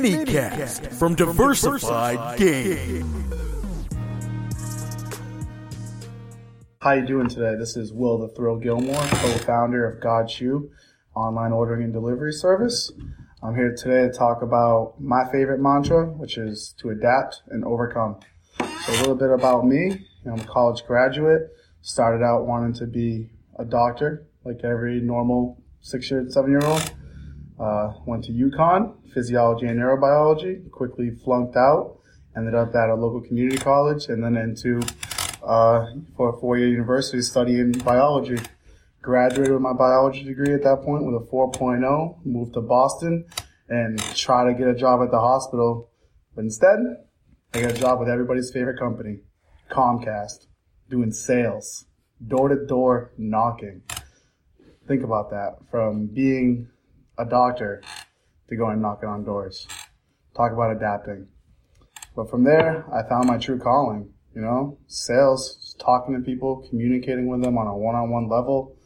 mini cast from Diversified Game. How you doing today? This is Will the Thrill Gilmore, co-founder of God Shoe, online ordering and delivery service. I'm here today to talk about my favorite mantra, which is to adapt and overcome. So a little bit about me. I'm a college graduate. Started out wanting to be a doctor, like every normal six year, seven year old. Uh, went to UConn, physiology and neurobiology. Quickly flunked out. Ended up at a local community college and then into uh, for a four-year university studying biology. Graduated with my biology degree at that point with a 4.0. Moved to Boston and try to get a job at the hospital. But instead, I got a job with everybody's favorite company, Comcast, doing sales, door-to-door knocking. Think about that. From being a doctor to go and knocking on doors. Talk about adapting. But from there, I found my true calling you know, sales, talking to people, communicating with them on a one-on-one level,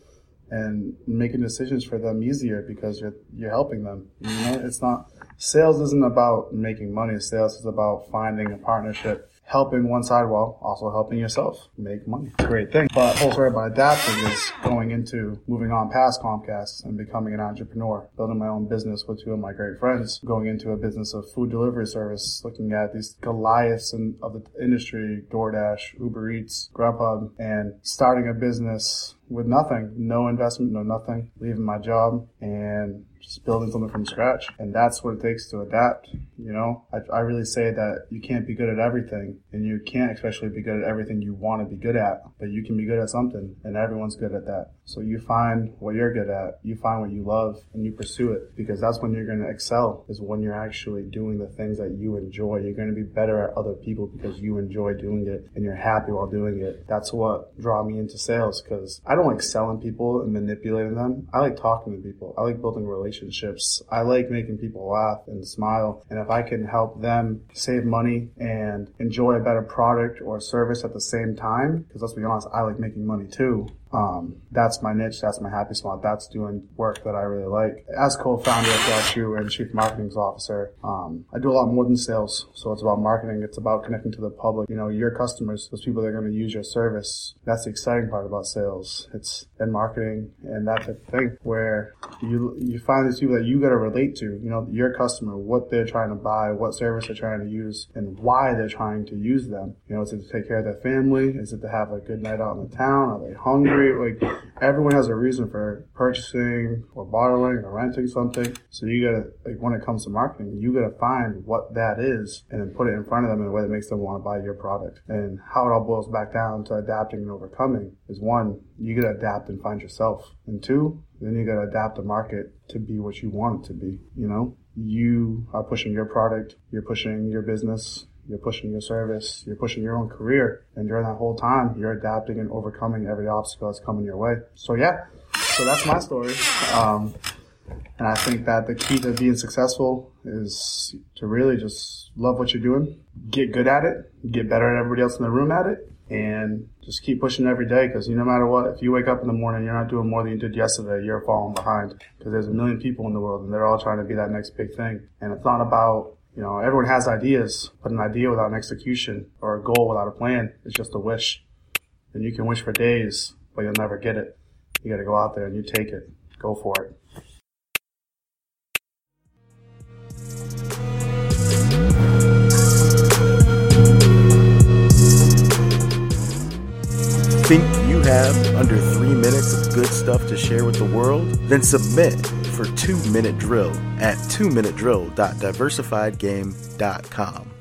and making decisions for them easier because you're you're helping them. You know, it's not sales isn't about making money. Sales is about finding a partnership helping one side while also helping yourself make money. Great thing. But whole story about adapting is going into moving on past Comcast and becoming an entrepreneur, building my own business with two of my great friends, going into a business of food delivery service, looking at these Goliaths in, of the industry, DoorDash, Uber Eats, Grubhub, and starting a business with nothing, no investment, no nothing, leaving my job and just building something from scratch. And that's what it takes to adapt. You know, I, I really say that you can't be good at everything and you can't especially be good at everything you want to be good at, but you can be good at something and everyone's good at that. So you find what you're good at, you find what you love and you pursue it because that's when you're going to excel is when you're actually doing the things that you enjoy. You're going to be better at other people because you enjoy doing it and you're happy while doing it. That's what draw me into sales because I don't like selling people and manipulating them. I like talking to people. I like building relationships. I like making people laugh and smile. And if I can help them save money and enjoy a better product or service at the same time, because let's be honest, I like making money too. Um, that's my niche. That's my happy spot. That's doing work that I really like. As co-founder of Joshua and chief marketing officer, um, I do a lot more than sales. So it's about marketing. It's about connecting to the public. You know, your customers, those people that are going to use your service. That's the exciting part about sales. It's in marketing and that type of thing where you you find these people that you got to relate to. You know, your customer, what they're trying to buy, what service they're trying to use, and why they're trying to use them. You know, is it to take care of their family? Is it to have a good night out in the town? Are they hungry? Like everyone has a reason for purchasing or borrowing or renting something. So you gotta like when it comes to marketing, you gotta find what that is and then put it in front of them in a way that makes them want to buy your product. And how it all boils back down to adapting and overcoming is one, you gotta adapt and find yourself. And two, then you gotta adapt the market to be what you want it to be, you know? You are pushing your product, you're pushing your business, you're pushing your service, you're pushing your own career. And during that whole time, you're adapting and overcoming every obstacle that's coming your way. So yeah, so that's my story. Um, and I think that the key to being successful is to really just love what you're doing, get good at it, get better at everybody else in the room at it, and just keep pushing every day because you no matter what, if you wake up in the morning, you're not doing more than you did yesterday, you're falling behind because there's a million people in the world and they're all trying to be that next big thing. And it's not about you know, everyone has ideas, but an idea without an execution or a goal without a plan is just a wish. And you can wish for days, but you'll never get it. You gotta go out there and you take it. Go for it. Think you have under three minutes of good stuff to share with the world? Then submit for 2 Minute Drill at 2minutedrill.diversifiedgame.com.